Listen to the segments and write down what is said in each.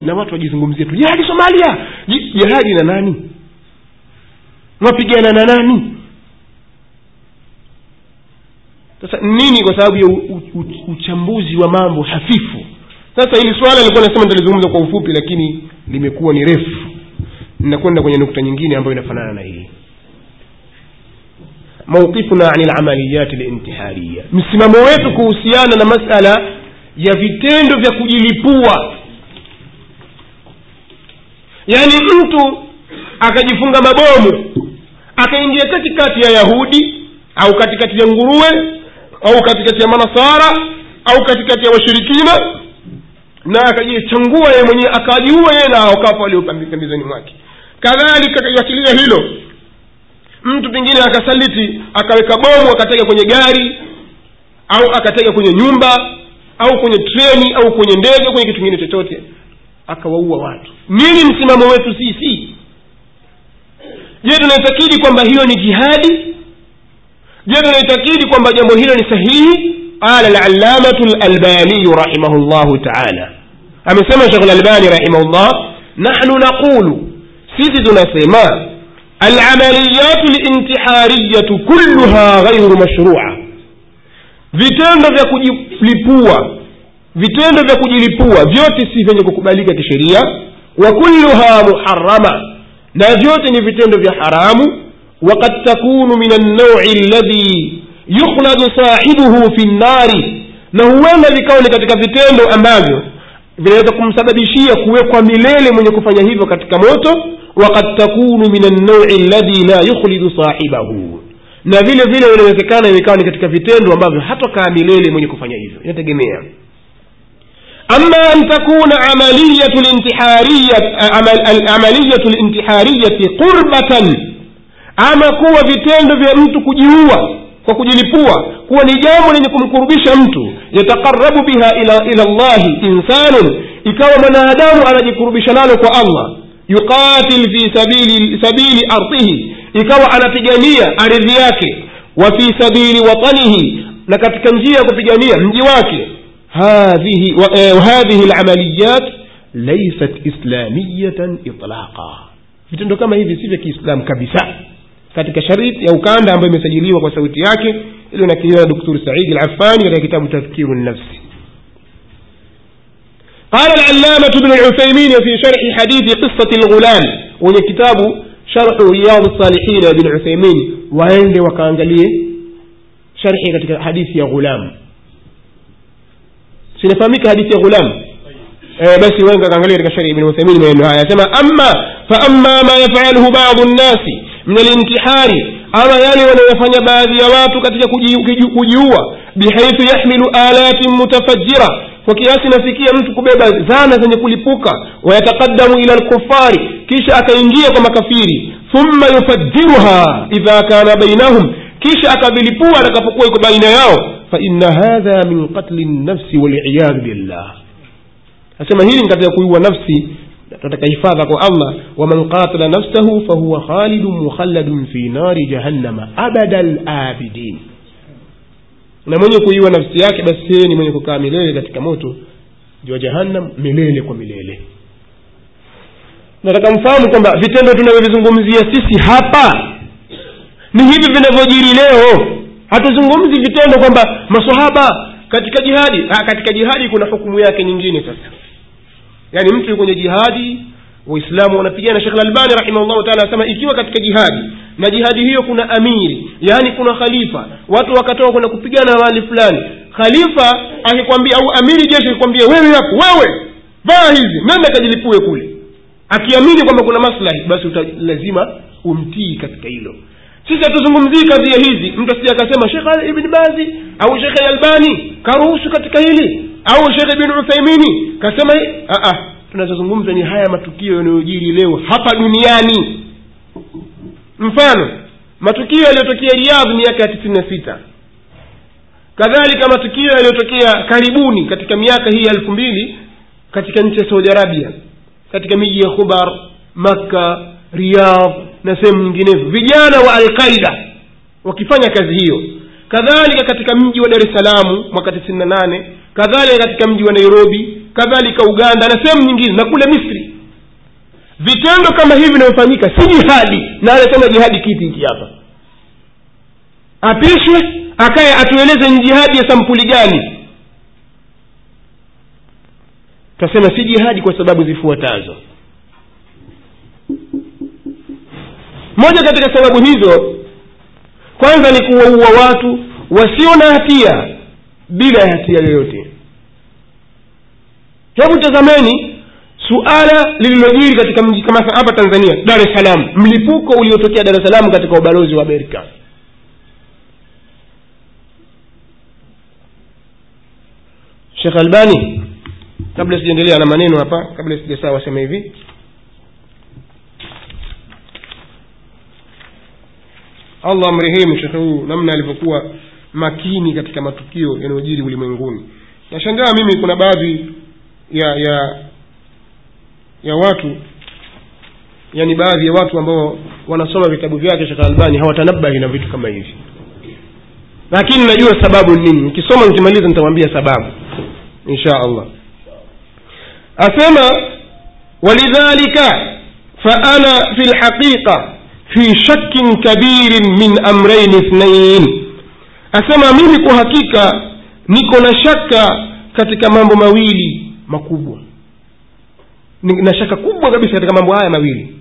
na watu wajizungumzia tu jihadi somalia. Jihadi na nani? Mwapigana na nani? Sasa nini kwa sababu ya uchambuzi wa mambo hafifu? Sasa hili swala nilikuwa nasema nitalizungumza kwa ufupi lakini limekuwa ni refu. Ninakwenda kwenye nukta nyingine ambayo inafanana na hii mauqifuna ani lamaliyati lintihariya. Msimamo wetu kuhusiana na masala ya vitendo vya kujilipua yaani mtu akajifunga mabomu akaingia katikati ya yahudi au katikati ya nguruwe au katikati ya manasara au katikati ya washirikina na akajichangua yeye mwenyewe akajiua yeye na wakafa walio mwake. Kadhalika kakiachilia hilo mtu pengine akasaliti akaweka bomu akatega kwenye gari au akatega kwenye nyumba au kwenye treni au kwenye ndege kwenye kitu kingine chochote akawaua watu. Nini msimamo wetu sisi. Je tunaitakidi kwamba hiyo ni jihadi? Je tunaitakidi kwamba jambo hilo ni sahihi? Qala alallamatu lalbaniyu rahimahullahu taala. Amesema shekh lalbani rahimahullah nahnu naqulu sisi tunasema alamaliyatu lintihariyatu kulluha ghairu mashrua. Vitendo vya kujilipua vitendo vya kujilipua vyote si vyenye kukubalika kisheria wa kulluha muharama na vyote ni vitendo vya haramu وقد تكون من النوع الذي يخلد صاحبه في النار na huenda vikawa ni katika vitendo ambavyo vinaweza kumsababishia kuwekwa milele mwenye kufanya hivyo katika moto wakad takunu min annaui alladhi la yukhlidu sahibahu na vile vile inawezekana vikawa ni katika vitendo ambavyo hatokaa milele mwenye kufanya hivyo inategemea ama an takuna amaliyatu amaliyatu lintihariyati qurbatan ama kuwa vitendo vya mtu kujiua kwa kujilipua kuwa ni jambo lenye kumkurubisha mtu yataqarabu biha ila, ila llahi insanun ikawa mwanadamu anajikurubisha nalo kwa allah yuqatil fi sabili, sabili ardhihi ikawa anapigania ardhi yake wa fi sabili watanihi na katika njia ya kupigania mji wake eh, hadhihi lamaliyat laysat islamiyatan itlaqa vitendo kama hivi si vya kiislamu kabisa katika shariti ya ukanda ambayo imesajiliwa kwa sauti yake iliyonakiliwa na doktor saidi alafani katika kitabu tadhkiru lnafsi قال العلامة ابن العثيمين في شرح حديث قصة الغلام wenye kitabu sharhu riyadh salihin ibn uthaimin waende wakaangalie sharhi katika hadithi ya ghulam sinafahamika hadithi ya ghulam. Eh, basi wengi wakaangalia katika sharhi ibn uthaimin maneno haya. Anasema amma fa ma yafaluhu badu nnasi min alintihari ama yale wanayofanya baadhi ya watu katika kujiua bihaithu yahmilu alatin mutafajira kwa kiasi nafikia mtu kubeba zana zenye kulipuka wayatakadamu ila lkufari kisha akaingia kwa makafiri thumma yufajiruha idha kana bainahum kisha akavilipua atakapokuwa iko baina yao faina hadha min qatli lnafsi waliyadhu billah asema hili ni katika kuiua nafsi tunataka hifadha kwa allah waman qatala nafsahu fahuwa khalidun mukhalladun fi nari jahannama abada labidin na mwenye kuiua nafsi yake basi yeye ni mwenye kukaa milele katika moto wa jahannam milele kwa milele nataka mfahamu kwamba vitendo tunavyovizungumzia sisi hapa ni hivi vinavyojiri leo hatuzungumzi vitendo kwamba masahaba katika jihadi ha, katika jihadi kuna hukumu yake nyingine sasa. Yaani mtu kwenye jihadi waislamu wanapigana. Shekh lalbani rahimahullahu taala anasema ikiwa katika jihadi na jihadi hiyo kuna amiri yaani kuna khalifa watu wakatoka kwenda kupigana na mahali fulani khalifa akikwambia au amiri jeshi akikwambia wewe hapo wewe vaa hizi nenda kajilipue kule. Akiamini kwamba kuna maslahi basi lazima umtii katika hilo sisi hatuzungumzii kadhia hizi. Mtu asija akasema shekh ibni bazi au shekhe albani karuhusu katika hili. Au shekhe ibn uthaimini kasema tunachozungumza ni haya matukio yanayojiri leo hapa duniani. Mfano matukio yaliyotokea riyadh miaka ya tisini na sita. Kadhalika matukio yaliyotokea karibuni katika miaka hii ya elfu mbili katika nchi ya saudi arabia katika miji ya khubar makka riyadh na sehemu nyinginezo vijana wa alqaida wakifanya kazi hiyo. Kadhalika katika mji wa dar es salaam mwaka tisini na nane kadhalika katika mji wa nairobi kadhalika uganda na sehemu nyingine na kule misri. Vitendo kama hivi vinavyofanyika si jihadi. Na anasema jihadi kipi hiki hapa? Apishwe akaye atueleze ni jihadi ya sampuli gani. Tasema si jihadi kwa sababu zifuatazo moja katika sababu hizo kwanza ni kuwaua watu wasio na hatia bila ya hatia yoyote. Hebu tazameni suala lililojiri katika mji kama hapa tanzania dar es salaam mlipuko uliotokea dar es salaam katika ubalozi wa amerika shekh albani kabla sijaendelea na maneno hapa kabla sijasaa wasema hivi allah amrehemu shekhe huyu namna alivyokuwa makini katika matukio yanayojiri ulimwenguni. Nashangaa mimi kuna baadhi ya ya ya watu yani baadhi ya watu ambao wanasoma vitabu vyake shekh albani hawatanabahi na vitu kama hivi. Lakini najua sababu nini. Nikisoma nikimaliza nitawambia sababu. Insha allah asema walidhalika faana fi lhaqiqa fi shakkin kabirin min amrain ithnain asema mimi kwa hakika niko na shaka katika mambo mawili makubwa. Na shaka kubwa kabisa katika mambo haya mawili.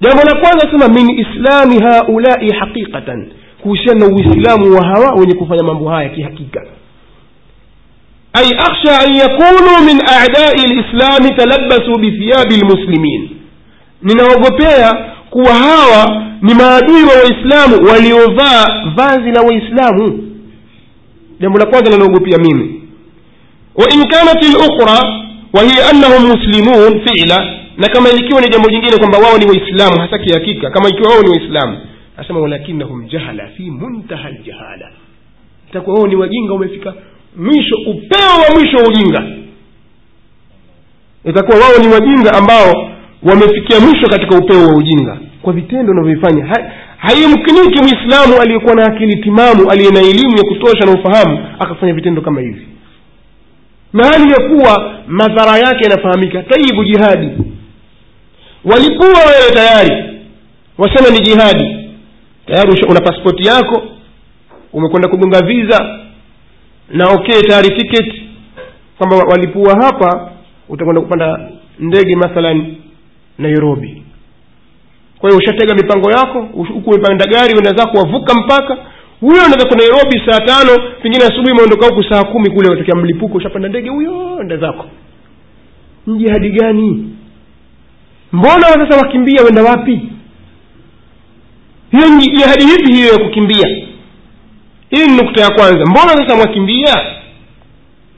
Jambo la kwanza sema min islami haulai haqiqatan. Kuhusiana na uislamu wa hawa wenye kufanya mambo haya kihakika. Ay akhsha an yakunu min a'dai lislami talabbasu bithiyabi lmuslimin ninaogopea kuwa hawa ni maadui wa waislamu waliovaa vazi la waislamu. Jambo la kwanza ninaogopea mimi. Wain kanat lukhra wahiya annahum muslimun fila na kama ikiwa ni jambo jingine kwamba wao ni waislamu hasa kihakika kama ikiwa wao ni waislamu asema walakinahum jahala fi muntaha ljahala takuwa wao ni wajinga wamefika mwisho upeo wa mwisho wa ujinga. Itakuwa wao ni wajinga ambao wamefikia mwisho katika upeo wa ujinga kwa vitendo wanavyovifanya haimkiniki mwislamu aliyekuwa na akili timamu aliye na elimu ya kutosha na ufahamu akafanya vitendo kama hivi. Na hali ya kuwa madhara yake yanafahamika. Taibu jihadi. Walikuwa wewe tayari. Wasema ni jihadi. Tayari una paspoti yako umekwenda kugonga visa na okay tayari tiketi kwamba walipua hapa utakwenda kupanda ndege mathalan nairobi kwa hiyo ushatega mipango yako huku umepanda gari uenda wavuka mpaka. Huyo unaweza kwa nairobi saa tano pengine asubuhi umeondoka huku saa kumi kule unatokea mlipuko ushapanda ndege huyo enda zako. Jihadi gani? Mbona sasa wakimbia wenda wapi? Hiyo jihadi hivi hiyo ya kukimbia. Hii ni nukta ya kwanza. Mbona sasa mwakimbia?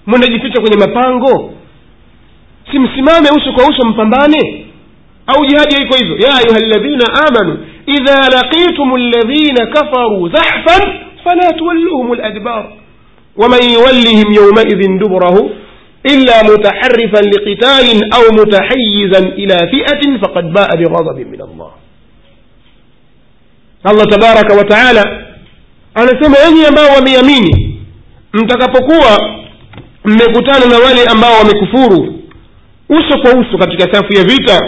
Mwendajificha kwenye mapango? Simsimame uso kwa uso mpambane au jihadi haiko hivyo ya ayuha ladhina amanu idha laqitum ladhina kafaruu zahfan fala tuwalluhum ladbar waman yuwallihim yaumaidhin duburahu إلا متحرفا لقتال أو متحيزا إلى فئة فقد باء بغضب من الله الله تبارك وتعالى anasema enyi ambao wameamini mtakapokuwa mmekutana na wale ambao wamekufuru uso kwa uso katika safu ya vita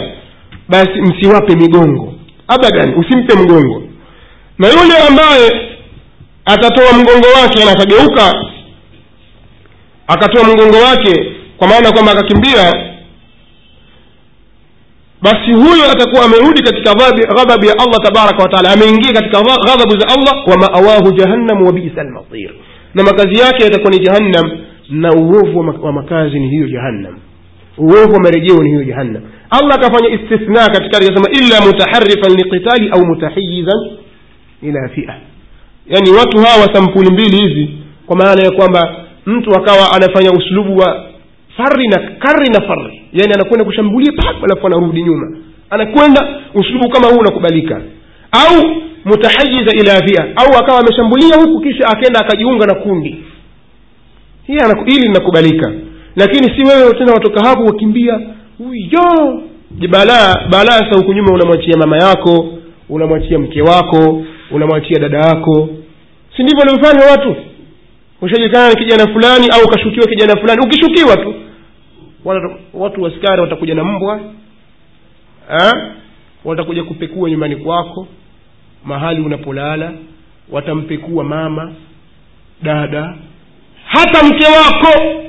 basi msiwape migongo. Abadan usimpe mgongo. Na yule ambaye atatoa mgongo wake na atageuka akatoa mgongo wake kwa maana kwamba akakimbia basi huyo atakuwa amerudi katika ghadhabu ya allah tabaraka wataala ameingia katika ghadhabu za allah wa maawahu jahannam wa bisa lmasir na makazi yake yatakuwa ni jahannam na uovu wa makazi ni hiyo jahannam uovu marejeo ni hiyo jahannam. Allah akafanya istithna katikati akasema illa mutaharifan liqitali au mutahiyizan ila fia yaani watu hawa sampuli mbili hizi kwa maana ya kwamba mtu akawa anafanya uslubu wa fari na kari na fari yaani anakwenda kushambulia pap alafu anarudi nyuma. Anakwenda uslubu kama huu unakubalika. Au mutahayiza ila fia au akawa ameshambulia huku kisha akenda akajiunga na kundi. Hili linakubalika lakini si wewe tena watoka hapo wakimbia. Uyo balaa balaa sa huku nyuma unamwachia mama yako unamwachia mke wako unamwachia dada yako. Si ndivyo walivyofanya watu? Ushajulikana na kijana fulani au ukashukiwa kijana fulani? Ukishukiwa tu. Watu, watu askari watakuja na mbwa watakuja kupekua nyumbani kwako mahali unapolala watampekua mama dada hata mke wako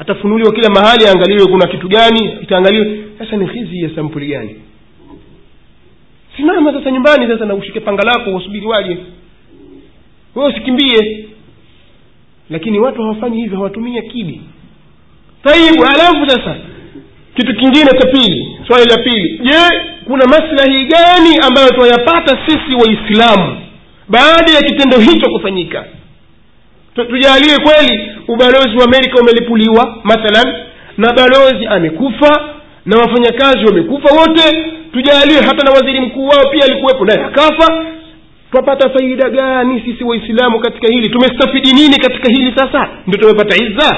atafunuliwa kila mahali aangaliwe kuna kitu gani itaangaliwe. Sasa ni hizi ya sampuli gani? Simama sasa nyumbani sasa na ushike panga lako wasubiri waje. Wewe usikimbie. Lakini watu hawafanyi hivyo hawatumii akili. Taibu alafu sasa kitu kingine cha pili swali la pili. Je kuna maslahi gani ambayo tunayapata sisi waislamu baada ya kitendo hicho kufanyika tujalie kweli ubalozi wa amerika umelipuliwa mathalan na balozi amekufa na wafanyakazi wamekufa wote. Tujalie hata na waziri mkuu wao pia alikuwepo naye akafa. Twapata faida gani sisi waislamu katika hili? Tumestafidi nini katika hili sasa? Ndio tumepata izza?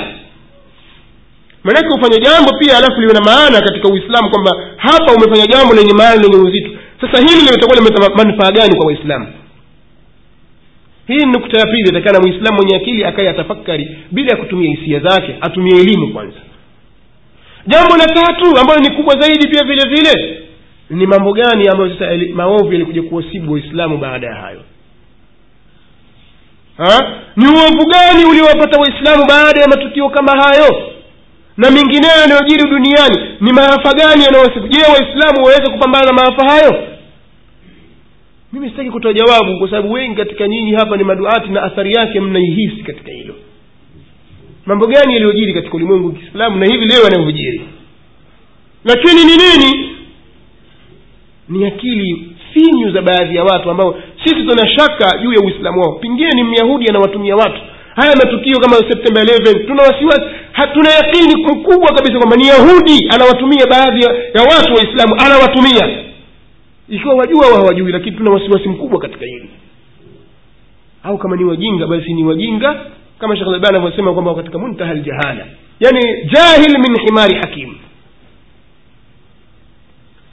Maanake ufanye jambo pia alafu liwe na maana katika uislamu kwamba hapa umefanya jambo lenye maana lenye uzito. Sasa hili limetakuwa limeta manufaa gani kwa waislamu hii ni nukta ya pili takana mwislamu mwenye akili akaye atafakari bila ya kutumia hisia zake atumie elimu kwanza. Jambo la tatu ambalo ni kubwa zaidi pia vile vile ni mambo gani ambayo sasa maovu yalikuja kuwasibu waislamu baada ya hayo? Ha? ni uovu gani uliowapata waislamu baada ya matukio kama hayo? Na mengineyo yanayojiri duniani ni maafa gani yanayowasibu? Je waislamu waweze kupambana na maafa hayo mimi sitaki kutoa jawabu kwa sababu wengi katika nyinyi hapa ni maduati na athari yake mnaihisi katika hilo. Mambo gani yaliyojiri katika ulimwengu wa kiislamu na hivi leo yanavyojiri? Lakini ni nini? Ni akili finyu za baadhi ya watu ambao sisi tuna shaka juu ya uislamu wao. Pengine ni myahudi anawatumia watu. Haya matukio kama septemba 11 tuna wasiwasi. Hatuna yakini mkubwa kabisa kwamba ni yahudi anawatumia baadhi ya watu waislamu anawatumia ikiwa wajua wa hawajui lakini tuna wasiwasi mkubwa katika hili. Au kama ni wajinga basi ni wajinga kama shekh albani anavyosema kwamba katika muntaha ljahala yani jahil min himari hakim.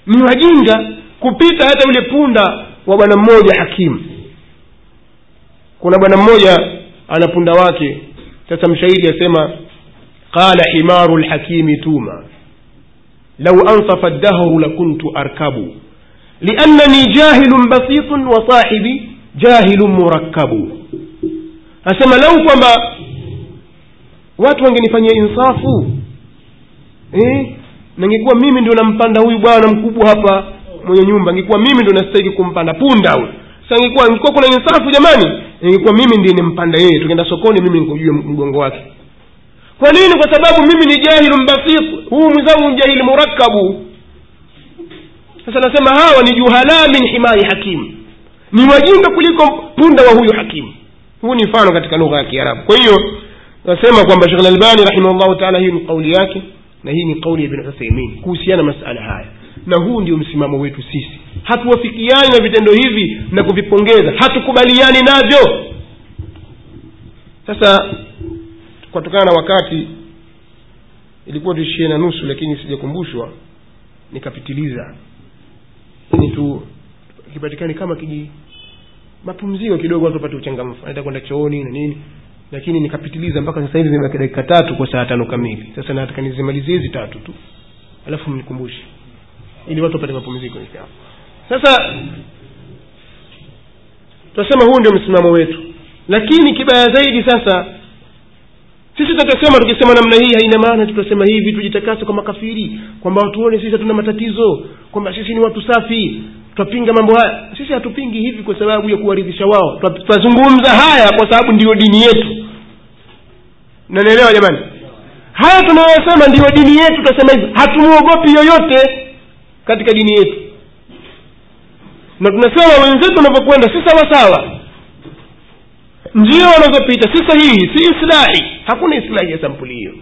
Ni wajinga kupita hata yule punda wa bwana mmoja hakimu kuna bwana mmoja ana punda wake. Sasa mshairi asema qala himaru lhakimi tuma. Lau ansafa ddahru lakuntu arkabu liannani jahilun basitun wa sahibi jahilun murakkabu asema lau kwamba watu wangenifanyia insafu. Eh? nangekuwa mimi ndio nampanda huyu bwana mkubwa hapa mwenye nyumba. Ngekuwa mimi ndio nastahiki kumpanda. Punda huyu. Sasa ingekuwa ingekuwa kuna insafu jamani. Ingekuwa mimi ndiye nimpanda yeye. Tukienda sokoni mimi nikujue mgongo wake. Kwa nini? Kwa sababu mimi ni jahilun basit huu mwenzangu ni jahili murakkabu sasa nasema hawa ni juhala min himari hakimu ni wajinga kuliko punda wa huyu hakimu huu ni mfano katika lugha ya kiarabu. Kwa hiyo nasema kwamba shekh lalbani rahimahullahu taala hii ni kauli yake na hii ni kauli ya bin uthaimin kuhusiana masala haya. Na huu ndio msimamo wetu sisi. Hatuwafikiani na vitendo hivi na kuvipongeza. Hatukubaliani navyo. Sasa kutokana na wakati ilikuwa tuishie na nusu lakini sijakumbushwa nikapitiliza ni tu kipatikani kama kiji mapumziko kidogo watu wapate uchangamfu. Naenda kwenda chooni na nini. Lakini nikapitiliza mpaka sasa hivi zimebaki dakika tatu kwa saa tano kamili. Sasa nataka nizimalizie hizi tatu tu. Alafu mnikumbushe. Ili watu wapate mapumziko sasa tunasema huu ndio msimamo wetu. Lakini kibaya zaidi sasa sisi tutasema tukisema namna hii haina maana tutasema hivi tujitakase kwa makafiri kwamba watuone sisi hatuna matatizo kwamba sisi ni watu safi twapinga mambo haya. Sisi hatupingi hivi kwa sababu ya kuwaridhisha wao. Twa- twazungumza haya kwa sababu ndiyo dini yetu. Nanaelewa jamani? Haya tunayosema ndiyo dini yetu tutasema hivi. Hatumwogopi yoyote katika dini yetu. Na tunasema wenzetu wanavyokwenda si sawa sawa njia wanazopita si sahihi si islahi. Hakuna islahi ya sampuli hiyo.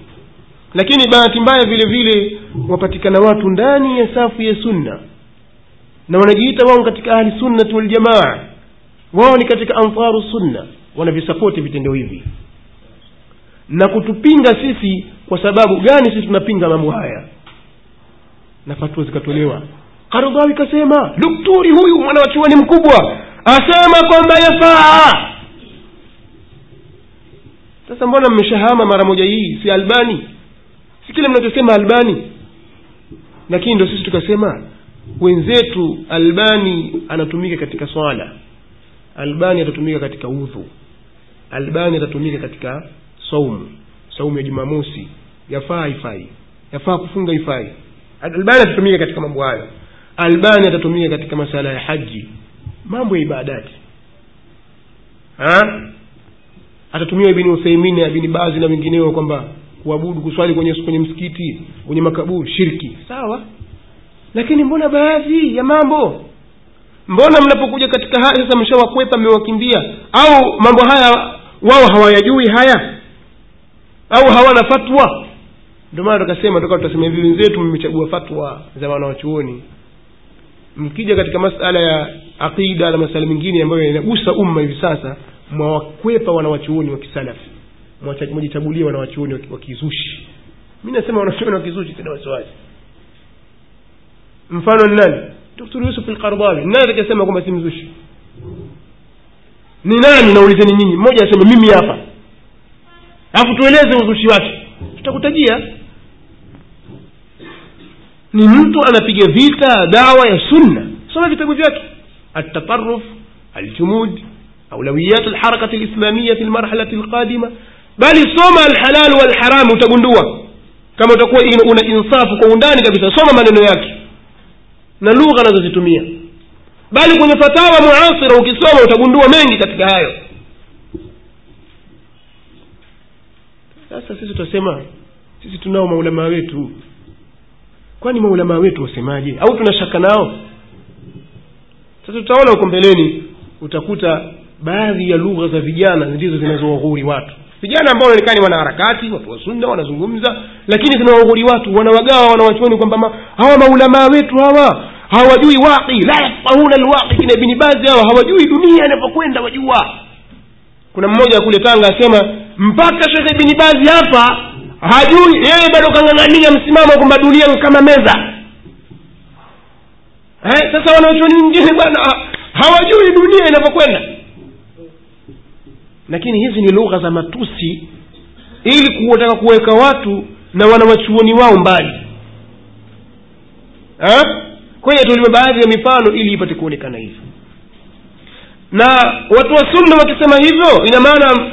Lakini bahati mbaya vile vile wapatikana watu ndani ya safu ya sunna. Na wanajiita wao katika ahli sunnati waljamaa wao ni katika ansaru sunna. Wanavisapoti vitendo hivi. Na kutupinga sisi kwa sababu gani sisi tunapinga mambo haya? Na fatua zikatolewa. Karudhawi kasema dukturi huyu mwanawachuoni mkubwa asema kwamba yafaa sasa mbona mmeshahama mara moja hii? Si albani? Si kile mnachosema albani? Lakini ndo sisi tukasema wenzetu albani anatumika katika swala. Albani atatumika katika udhu. Albani atatumika katika saumu saumu ya jumamosi. Yafaa haifai. Yafaa kufunga ifai albani atatumika katika mambo hayo. Albani atatumika katika masala ya haji. Mambo ya ibadati. Ha? Atatumia ibni uthaimini ibni bazi na wengineo kwamba kuabudu kuswali kwenye kwenye msikiti kwenye makaburi shirki. Sawa. Lakini mbona baadhi ya mambo? Mbona mnapokuja katika haya sasa mshawakwepa mmewakimbia? Au mambo haya wao hawayajui haya? Au hawana fatwa? Ndio maana tukasema toka tutasema hivi wenzetu mmechagua fatwa za wanawachuoni. Mkija katika masala ya aqida na masala mengine ambayo yanagusa umma hivi sasa mwawakwepa wanawachuoni wa kisalafi. Mwajichagulie wanawachuoni wa kizushi. Mi nasema wanachuoni wa kizushi sina wasiwasi mfano ni nani? Doktor yusuf lkardawi nani atakasema kwamba si mzushi? Ni nani? Naulizeni nyinyi. Mmoja aseme mimi hapa. Alafu tueleze uzushi wake. Tutakutajia. Ni mtu anapiga vita dawa ya sunna. Soma vitabu vyake. Atataruf aljumud أولويات الحركة الإسلامية في المرحلة القادمة بل soma الحلال والحرام utagundua kama utakuwa una insafu kwa undani kabisa soma maneno yake na lugha anazozitumia bali kwenye fatawa muasira ukisoma utagundua mengi katika hayo sasa sisi tutasema sisi tunao maulamaa wetu kwani maulamaa wetu wasemaje au tunashaka nao sasa tutaona huko mbeleni utakuta baadhi ya lugha za vijana ndizo zinazowaghuri watu. Vijana ambao wanaonekani wanaharakati watu wa wanazungumza lakini zinawaghuri watu. Wanawagawa wanawachuoni kwamba hawa maulamaa wetu hawa hawajui waqi la yafahuna alwaqi. Kina ibni bazi hawa hawajui dunia inapokwenda wajua. Kuna mmoja kule tanga asema mpaka shekhe ibni bazi hapa hajui yeye bado kang'ang'ania msimamo kwamba dunia ni kama meza. Eh, sasa wanachuoni wengine bwana hawajui dunia inavyokwenda lakini hizi ni lugha za matusi. Ili kutaka kuweka watu na wanawachuoni wao mbali. Kwenye tulime baadhi ya mifano ili ipate kuonekana hivyo. Na watu wa sunna wakisema hivyo ina maana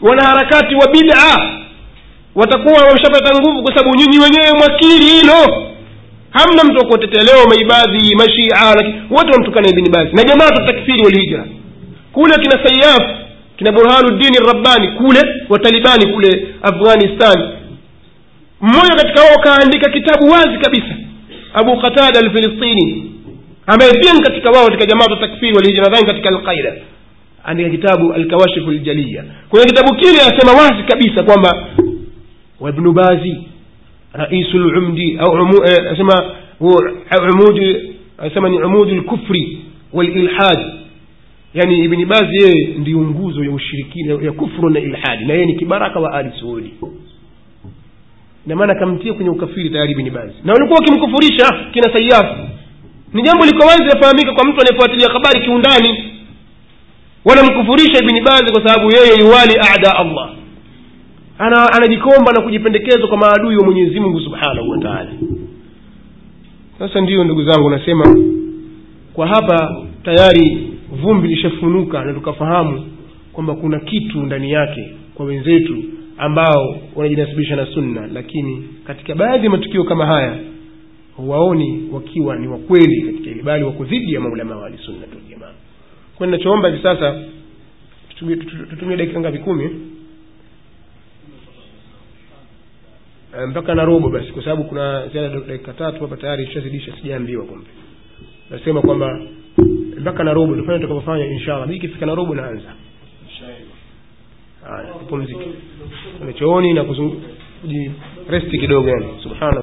wanaharakati wa bid'a watakuwa wameshapata nguvu kwa sababu nyinyi wenyewe mwakili hilo. Hamna mtu wakuwatetea leo maibadhi mashia wote wamtukana ibni bazi na jamaa takfiri walhijra kule kina sayaf kina burhanuddini rabbani kule watalibani kule afghanistan. Mmoja katika wao kaandika kitabu wazi kabisa abu qatada alfilistini ambaye pia ni katika wao katika jamaatu takfiri walihija nadhani katika alqaida andika kitabu alkawashifu ljaliya kwenye kitabu kile anasema wazi kabisa kwamba wabnu bazi raisu lumdi au eh, asema umudi asema ni umudi lkufri walilhadi yaani ibni bazi yeye ndiyo nguzo ya ushirikina ya kufru na ilhadi na yeye ni kibaraka wa ali suudi na maana akamtia kwenye ukafiri tayari ibni bazi na walikuwa wakimkufurisha kina sayafu ni jambo liko wazi lafahamika kwa mtu anayefuatilia habari kiundani. Wanamkufurisha ibni bazi kwa sababu yeye yuwali ada allah. Ana anajikomba na kujipendekeza kwa maadui wa mwenyezi mungu subhanahu wa taala. Sasa ndiyo ndugu zangu nasema kwa hapa tayari vumbi lishafunuka na tukafahamu kwamba kuna kitu ndani yake kwa wenzetu ambao wanajinasibisha na sunna lakini katika baadhi ya matukio kama haya waoni wakiwa ni wakweli katika hili bali wako dhidi ya maulama wa ahlisunnati waljamaa kwa ninachoomba hivi sasa tutumie, dakika ngapi? Kumi. Mpaka na robo basi kwa sababu kuna ziada dakika tatu hapa tayari ishazidisha sijaambiwa kumbe. Nasema kwamba mpaka na robo tufanye tutakapofanya inshallah. Mimi ikifika na robo naanza. Haya tupumzike. Chooni na kujiresti kidogo yani. Subhana